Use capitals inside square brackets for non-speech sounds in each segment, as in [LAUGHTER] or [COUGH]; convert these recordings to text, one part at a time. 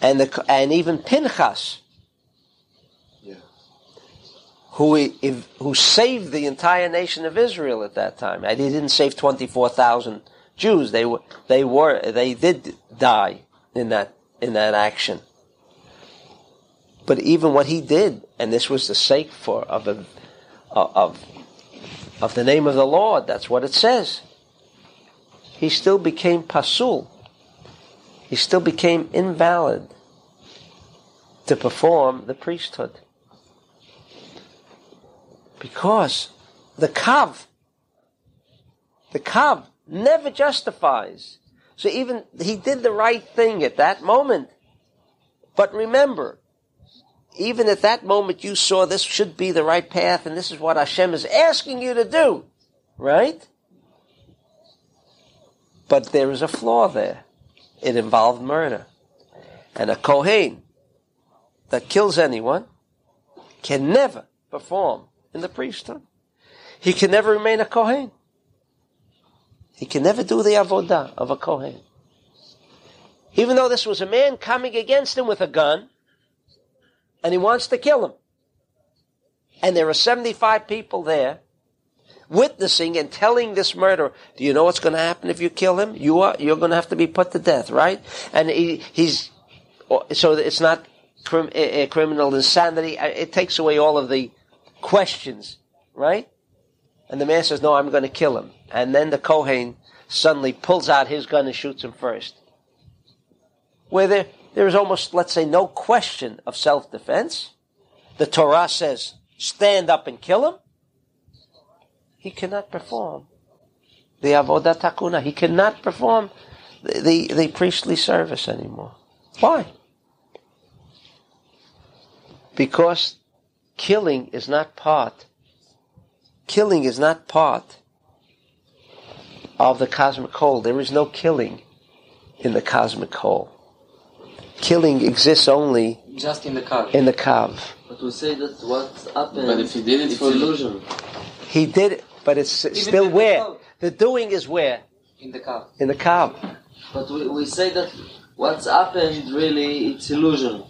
and the and even Pinchas, Yeah. who if, who saved the entire nation of Israel at that time. And he didn't save twenty four thousand Jews. They were they were they did die in that in that action. But even what he did, and this was the sake for of of of the name of the Lord. That's what it says. He still became pasul. He still became invalid to perform the priesthood. Because the kav, the kav never justifies. So even he did the right thing at that moment. But remember, even at that moment you saw this should be the right path and this is what Hashem is asking you to do. Right? But there is a flaw there. It involved murder. And a Kohen that kills anyone can never perform in the priesthood. He can never remain a Kohen. He can never do the avodah of a Kohen. Even though this was a man coming against him with a gun, and he wants to kill him. And there are 75 people there witnessing and telling this murderer, do you know what's going to happen if you kill him? You are, you're going to have to be put to death, right? And he, he's, so it's not crim, uh, criminal insanity. It takes away all of the questions, right? And the man says, no, I'm going to kill him. And then the Kohen suddenly pulls out his gun and shoots him first. Where there, there is almost, let's say, no question of self-defense. The Torah says, stand up and kill him. He cannot perform the avodah takuna. He cannot perform the, the, the priestly service anymore. Why? Because killing is not part. Killing is not part of the cosmic whole. There is no killing in the cosmic whole. Killing exists only Just in the kav. in the kav. But we say that what happened, But if he did it it's for- illusion. He did it, but it's still with the where? The doing is where? In the kav. In the kav. But we, we say that what's happened really it's illusion.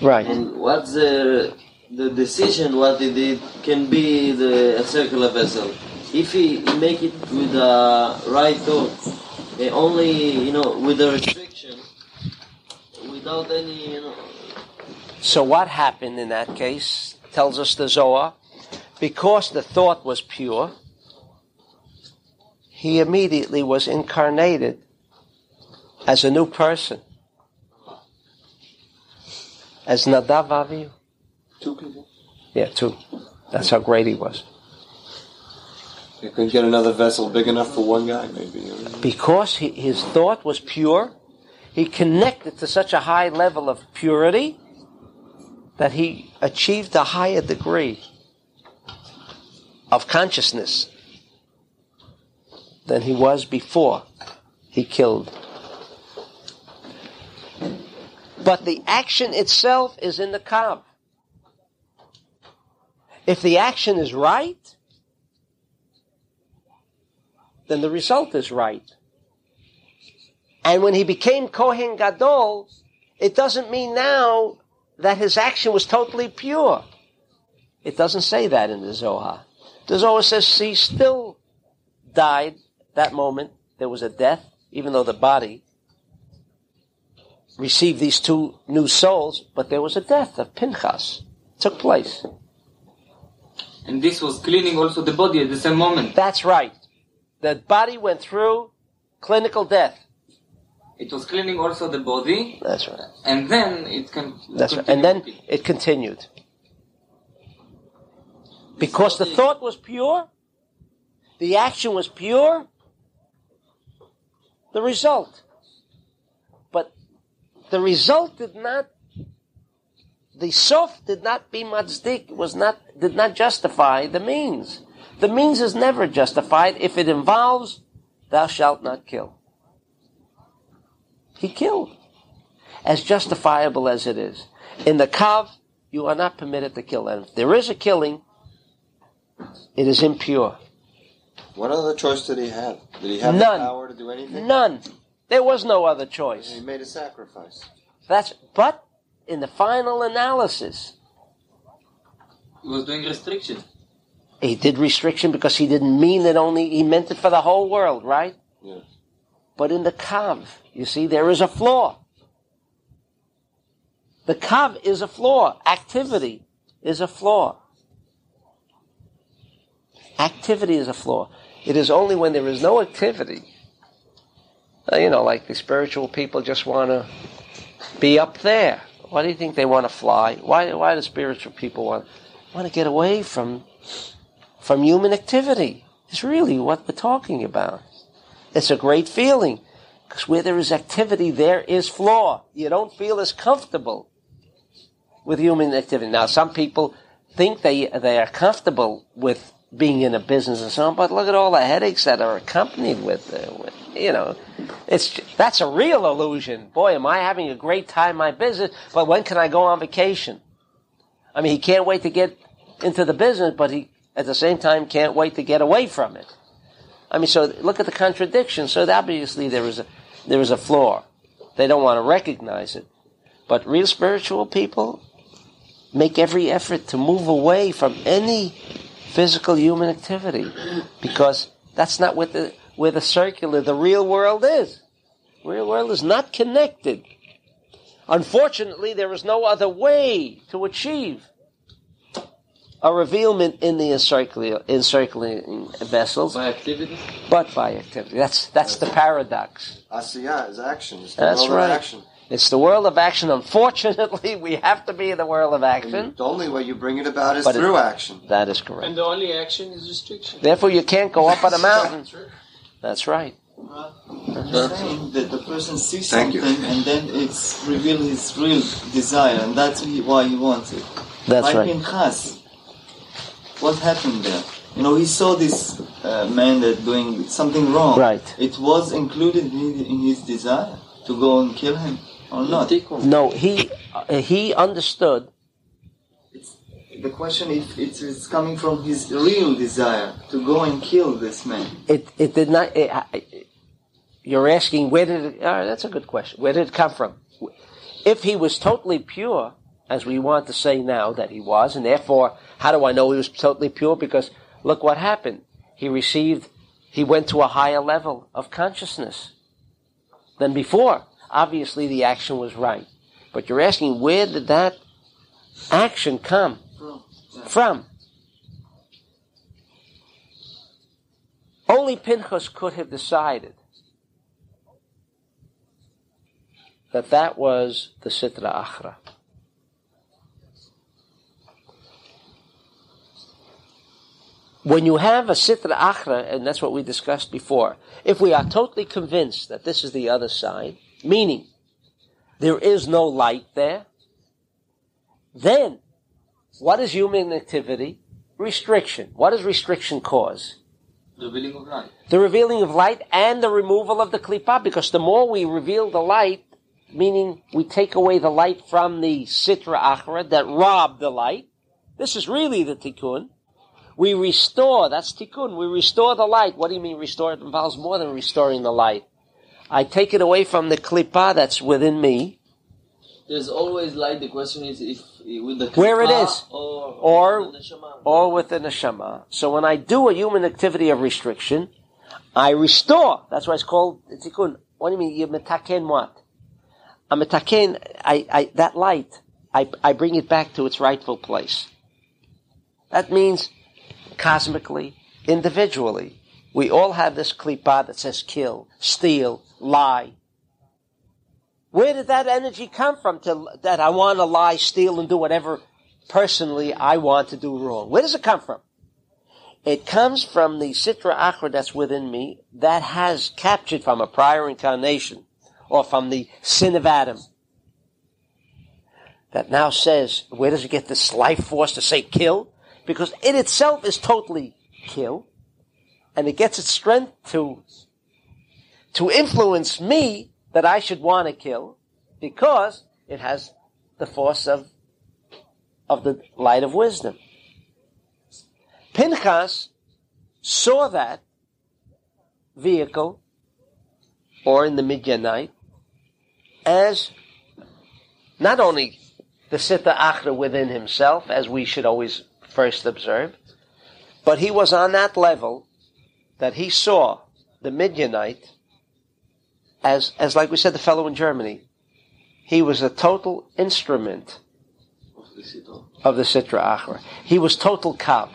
Right. And what's the the decision what he did can be the a circular vessel. If he, he make it with the right thought, eh, only you know with the restriction, without any you know. So what happened in that case? Tells us the Zohar. Because the thought was pure, he immediately was incarnated as a new person. As Nadav Avihu. Two people. Yeah, two. That's how great he was. You couldn't get another vessel big enough for one guy, maybe. Because he, his thought was pure, he connected to such a high level of purity that he achieved a higher degree of consciousness than he was before he killed. But the action itself is in the Kav. If the action is right, then the result is right. And when he became Kohen Gadol, it doesn't mean now that his action was totally pure. It doesn't say that in the Zohar. The Zohar says he still died that moment. There was a death, even though the body received these two new souls, but there was a death of Pinchas. Took place. And this was cleaning also the body at the same moment. That's right. The body went through clinical death. It was cleaning also the body, That's right. and then it can. That's right. And then it continued. Because the thought was pure, the action was pure, the result. But the result did not, the sof did not be matzdik, was not, did not justify the means. The means is never justified if it involves, thou shalt not kill. He killed as justifiable as it is. In the Kav, you are not permitted to kill. And if there is a killing, it is impure. What other choice did he have? Did he have None. the power to do anything? None. There was no other choice. He made a sacrifice. That's but in the final analysis, He was doing restriction. he did restriction because he didn't mean it only. He meant it for the whole world, right? Yes. But in the kav, you see, there is a flaw. The kav is a flaw. Activity is a flaw. Activity is a flaw. It is only when there is no activity. uh, You know, like the spiritual people just want to be up there. Why do you think they want to fly? Why? Why do spiritual people want want to get away from from human activity? It's really what we're talking about. It's a great feeling because where there is activity, there is flaw. You don't feel as comfortable with human activity. Now, some people think they they are comfortable with being in a business and so on, but look at all the headaches that are accompanied with, uh, with you know, it's that's a real illusion. Boy, am I having a great time in my business, but when can I go on vacation? I mean, he can't wait to get into the business, but he at the same time can't wait to get away from it. I mean, so look at the contradiction. So obviously there is a there is a flaw. They don't want to recognize it, but real spiritual people make every effort to move away from any physical human activity because that's not what the where the circular, the real world is. Real world is not connected. Unfortunately, there is no other way to achieve a revealment in the encircling, encircling vessels, By activity. but by activity. That's that's the paradox. Asiyah is action. It's the That's world right. action. It's the world of action. Unfortunately, [LAUGHS] we have to be in the world of action. The only way you bring it about is But it- through action. That is correct. And the only action is restriction. Therefore, you can't go up on a mountain. That's right. You're saying that the person sees Thank you. something and then it's reveal his real desire, and that's why he wants it. That's like right. Pinchas, what happened there? You know, he saw this uh, man that doing something wrong. Right. It was included in, in his desire to go and kill him or not. No, he uh, he understood. The question if it is coming from his real desire to go and kill this man. It it did not. It, I- you're asking where did it? All right, that's a good question. Where did it come from? If he was totally pure, as we want to say now that he was, and therefore, how do I know he was totally pure? Because look what happened. He received. He went to a higher level of consciousness than before. Obviously, the action was right. But you're asking where did that action come from? Only Pinchas could have decided that that was the Sitra Achra. When you have a Sitra Achra, and that's what we discussed before, if we are totally convinced that this is the other side, meaning there is no light there, then what is human activity? Restriction. What does restriction cause? The revealing of light. the revealing of light and the removal of the klipa, because the more we reveal the light, meaning we take away the light from the sitra achra that robbed the light, this is really the tikkun. We restore, that's tikkun, we restore the light. What do you mean restore? It involves more than restoring the light. I take it away from the klipa that's within me, There's always light. The question is if with the Where it is. or Or- with the neshama. or with the neshama. So when I do a human activity of restriction, I restore. That's why it's called tikkun. What do you mean? You metaken what? A metaken, I, I, that light, I, I bring it back to its rightful place. That means cosmically, individually, we all have this klipa that says kill, steal, lie. Where did that energy come from to, that I want to lie, steal, and do whatever personally I want to do wrong? Where does it come from? It comes from the Sitra Achra that's within me that has captured from a prior incarnation or from the sin of Adam that now says, where does it get this life force to say kill? Because it itself is totally kill and it gets its strength to, to influence me that I should want to kill because it has the force of, of the light of wisdom. Pinchas saw that vehicle, or in the Midianite, as not only the Sitra Achra within himself, as we should always first observe, but he was on that level that he saw the Midianite as, as like we said, the fellow in Germany. He was a total instrument of the Sitra Achra. He was total Kav.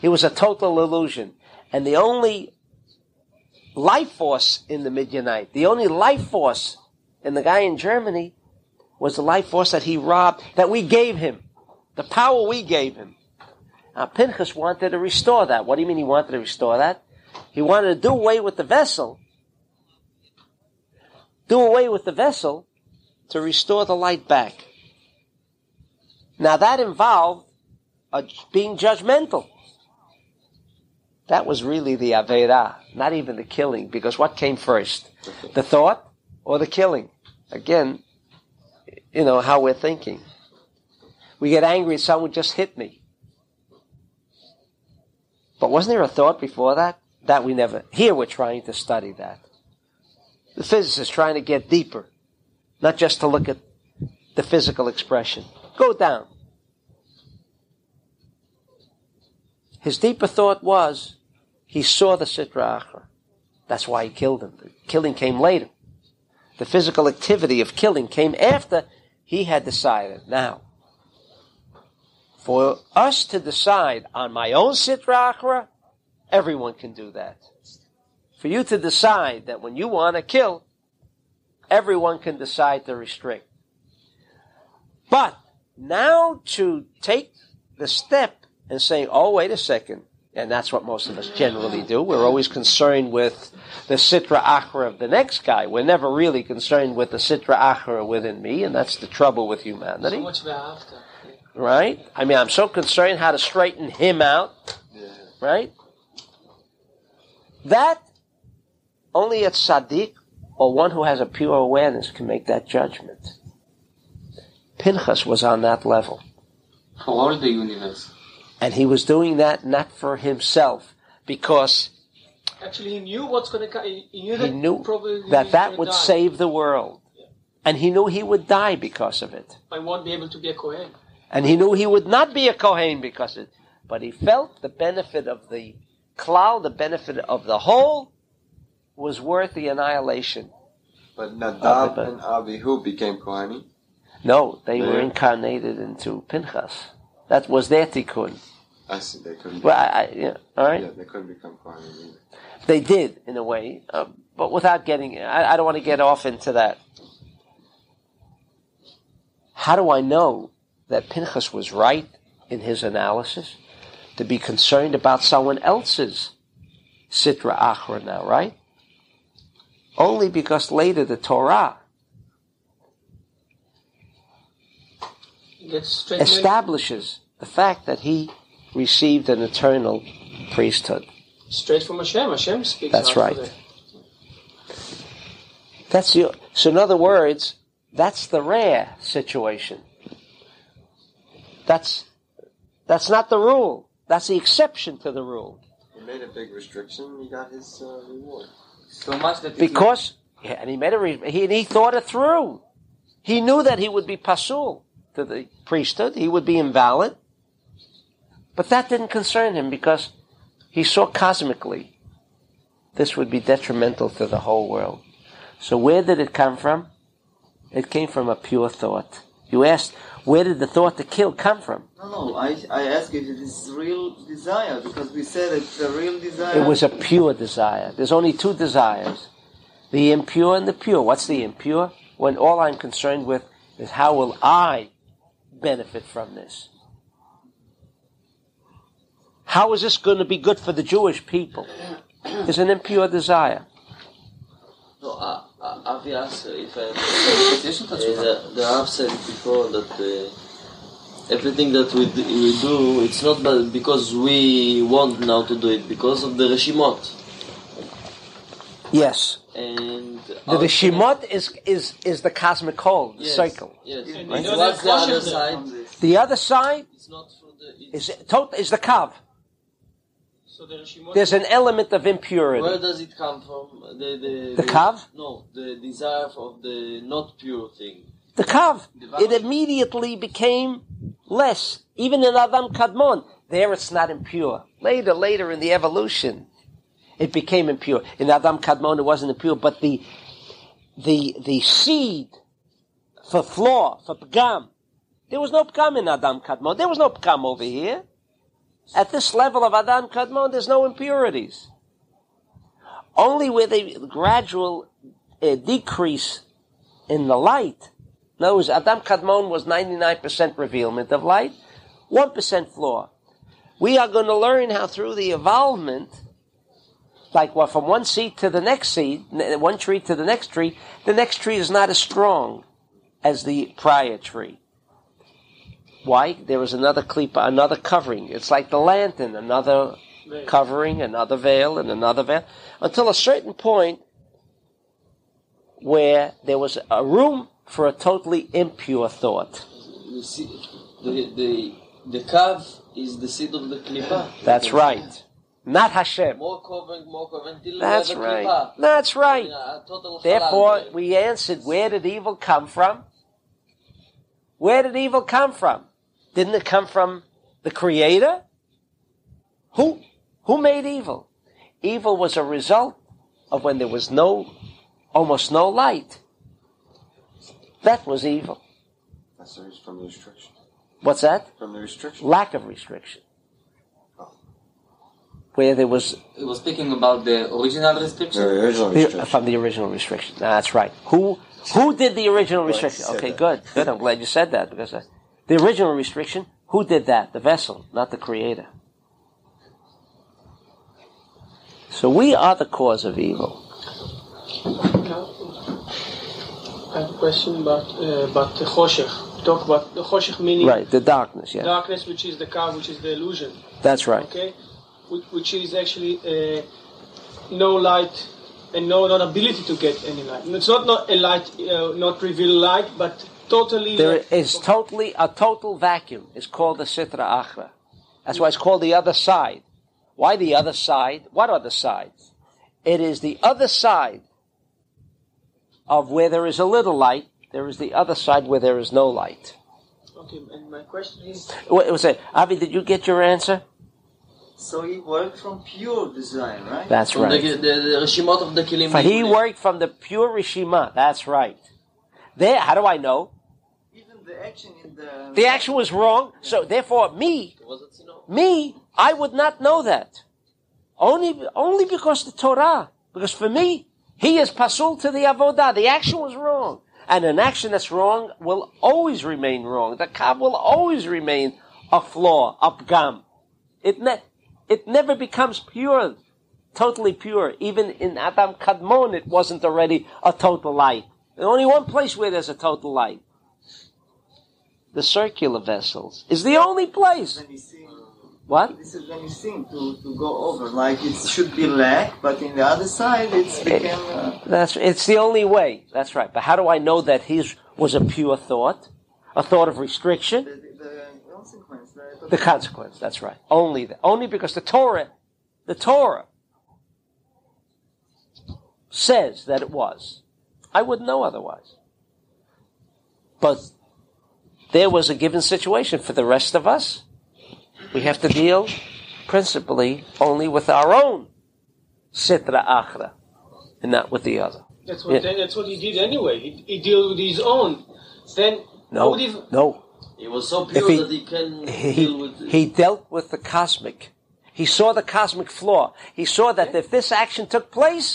He was a total illusion. And the only life force in the Midianite, the only life force in the guy in Germany was the life force that he robbed, that we gave him. The power we gave him. Now Pinchas wanted to restore that. What do you mean he wanted to restore that? He wanted to do away with the vessel. Do away with the vessel to restore the light back. Now that involved being judgmental. That was really the Avera, not even the killing, because what came first? The thought or the killing? Again, you know, how we're thinking. We get angry, someone just hit me. But wasn't there a thought before that? That we never, here we're trying to study that. The physicist trying to get deeper, not just to look at the physical expression. Go down. His deeper thought was, he saw the Sitra Achra. That's why he killed him. The killing came later. The physical activity of killing came after he had decided. Now, for us to decide on my own Sitra Achra, everyone can do that. For you to decide that when you want to kill, everyone can decide to restrict. But now to take the step and say, oh, wait a second, and that's what most of us generally do. We're always concerned with the Sitra Achra of the next guy. We're never really concerned with the Sitra Achra within me, and that's the trouble with humanity. So much after. Right? I mean, I'm so concerned how to straighten him out. Right? That only a tzaddik or one who has a pure awareness can make that judgment. Pinchas was on that level. For the universe. And he was doing that not for himself, because Actually, he knew what's going to come. He knew that knew probably that that would die. save the world. And he knew he would die because of it. I won't be able to be a Kohen. And he knew he would not be a Kohen because of it. But he felt the benefit of the cloud, the benefit of the whole, was worth the annihilation. But Nadab and Abihu became Kohani. No, they were incarnated into Pinchas. That was their tikkun. I see they couldn't. Well, I, I, yeah, all right. yeah, they couldn't become Kohani either. They did, in a way, uh, but without getting, I, I don't want to get off into that. How do I know that Pinchas was right in his analysis? To be concerned about someone else's Sitra Achra now, right? Only because later the Torah Gets straight away. establishes the fact that he received an eternal priesthood. straight from Hashem. Hashem speaks. That's right. the- That's the, so in other words, that's the rare situation. That's, that's not the rule. That's the exception to the rule. He made a big restriction. He got his uh, reward. So much that Because, yeah, and he made a, he, and he thought it through. He knew that he would be pasul to the priesthood. He would be invalid. But that didn't concern him because he saw cosmically this would be detrimental to the whole world. So where did it come from? It came from a pure thought. You asked, where did the thought to kill come from? No, no. I I ask if it is real desire because we said it's a real desire. It was a pure desire. There's only two desires. The impure and the pure. What's the impure? When all I'm concerned with is how will I benefit from this? How is this going to be good for the Jewish people? Is an impure desire. No, uh, uh, Avi asked if I uh, the, the Rav said before that uh, everything that we do, we do, it's not but because we want now to do it, because of the Reshimot. Yes. And The Rishimot is, is, is the cosmic whole, the yes, cycle. Yes. Right. you know What's that the other side? The other side It's not for the. It's, is, tot- is the kav. So the Rishimot. There's an element of impurity. where does it come from? The the, The kav? No, the desire of the not pure thing. the kav. It immediately became less. Even in Adam Kadmon, there it's not impure. Later, later in the evolution, it became impure. In Adam Kadmon, it wasn't impure, but the the the seed for flaw, for pgam, there was no pgam in Adam Kadmon. There was no pgam over here. At this level of Adam Kadmon, there's no impurities. Only with a gradual uh, decrease in the light. In other words, Adam Kadmon was 99% revealment of light, 1% flaw. We are going to learn how through the evolvement, like well, from one seed to the next seed, one tree to the next tree, the next tree is not as strong as the prior tree. Why? There was another klipa, another covering. It's like the lantern, another covering, another veil, and another veil, until a certain point where there was a room for a totally impure thought. You see, the the the kav is the seed of the klipa. That's right. Not Hashem. More covering, more covering That's right. That's right. A total halal Therefore, we answered, where did evil come from? Where did evil come from? Didn't it come from the Creator? Who, who made evil? Evil was a result of when there was no, almost no light. That was evil. That's the reason from the restriction. What's that? From the restriction. Lack of restriction. Where there was He was speaking about the original restriction. The original The- restriction. from the original restriction. That's right. Who who did the original restriction? Okay, that. good, good. I'm glad you said that because uh, the original restriction. Who did that? The vessel, not the creator. So we are the cause of evil. I have a question about uh, about the choshech. Talk about the choshech meaning Right, the darkness. Yeah, darkness, which is the kav, which is the illusion. that's right. Okay, which, which is actually uh, no light and no non ability to get any light. It's not not a light, uh, not reveal light, but totally. There like- is totally a total vacuum. It's called the sitra achra. That's why it's called the other side. Why the other side? What other side? It is the other side of where there is a little light. There is the other side where there is no light. Okay, and my question is, Wait, was it Avi? Did you get your answer? So he worked from pure design, right? That's From right. the, the, the Rishimot of the Kilim. For he worked from the pure Rishima. That's right. There. How do I know? The action in the The action was wrong. So therefore, me, Was it, you know? Me, I would not know that. Only, only because the Torah. Because for me, he is pasul to the avodah. The action was wrong. And an action that's wrong will always remain wrong. The kav will always remain a flaw, a pgam. It, ne- it never becomes pure, totally pure. Even in Adam Kadmon, it wasn't already a total light. There's only one place where there's a total light. The circular vessels is the only place. when you sing, What? this is when you sing to, to go over. Like it should be lack, but in the other side it's became. Uh, That's it's the only way. That's right. But how do I know that his was a pure thought, a thought of restriction? the, the consequence. The, The consequence. That's right. Only that. Only because the Torah, the Torah says that it was. I wouldn't know otherwise. But there was a given situation for the rest of us. We have to deal principally only with our own sitra achra and not with the other. that's what Yeah. that's what he did anyway. He, he dealt with his own. Then No, how he? no. He was so pure he- that he can he, deal with he dealt with the cosmic. He saw the cosmic flaw. He saw that if this action took place,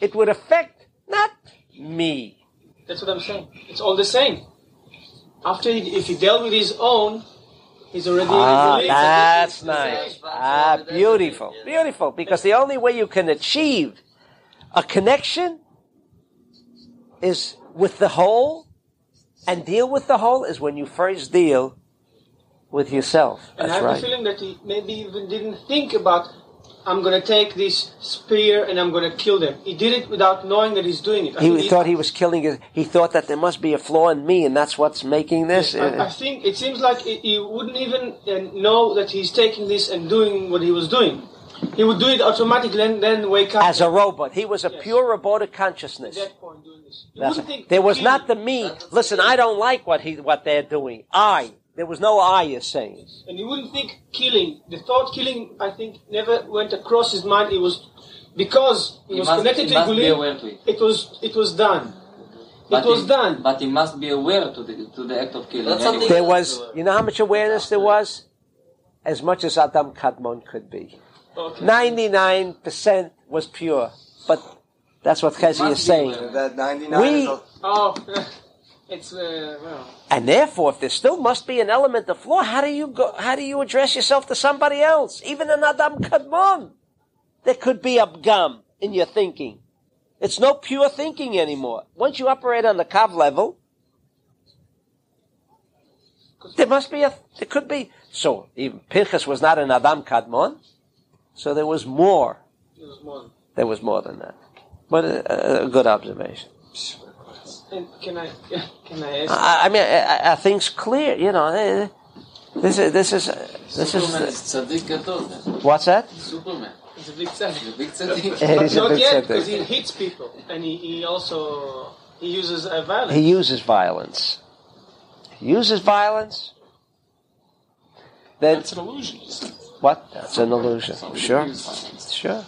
it would affect not me. That's what I'm saying. It's all the same. After he, if he dealt with his own, he's already Ah, that's nice. Ah, beautiful, beautiful. Because the only way you can achieve a connection is with the whole, and deal with the whole is when you first deal with yourself. That's And I have the right. feeling that he maybe even didn't think about, I'm going to take this spear and I'm going to kill them. He did it without knowing that he's doing it. I He thought he was killing his, he thought that there must be a flaw in me and that's what's making this. I, I think it seems like he, he wouldn't even uh, know that he's taking this and doing what he was doing. He would do it automatically and then wake up as a robot. He was a Yes. pure robotic consciousness. point doing this. You That's- wouldn't think there was not the me. Listen, I don't like what he what they're doing. I. There was no I. You're saying. And you wouldn't think killing, the thought killing, I think, never went across his mind. It was because it He was must, connected to must be Gulim. it. It was, it was done. But it was he, done. But he must be aware to the to the act of killing. That's anyway. something- There was. You know how much awareness there was? As much as Adam Kadmon could be. Okay. Ninety-nine percent was pure, but that's what Chezi is saying. That 99 We- is a- Oh, [LAUGHS] it's uh, well. And therefore, if there still must be an element of flaw, how do you go? How do you address yourself to somebody else? Even an Adam Kadmon, there could be a pgam in your thinking. It's no pure thinking anymore. Once you operate on the Kav level, there must be a. There could be. So even Pinchas was not an Adam Kadmon, so there was more. It was more. There was more than that. But a, a- a good observation. And can I, [LAUGHS] can I ask? I, I mean, I, I think's clear. You know, eh, this is this is this Superman is is tzaddik what's that? Superman. It's a big sign. The big tzaddik. It But is a not big yet, because he hits people, and he, he also he uses uh, violence. He uses violence. He uses violence. Then That's an illusion. what? That's an illusion. Sure, sure.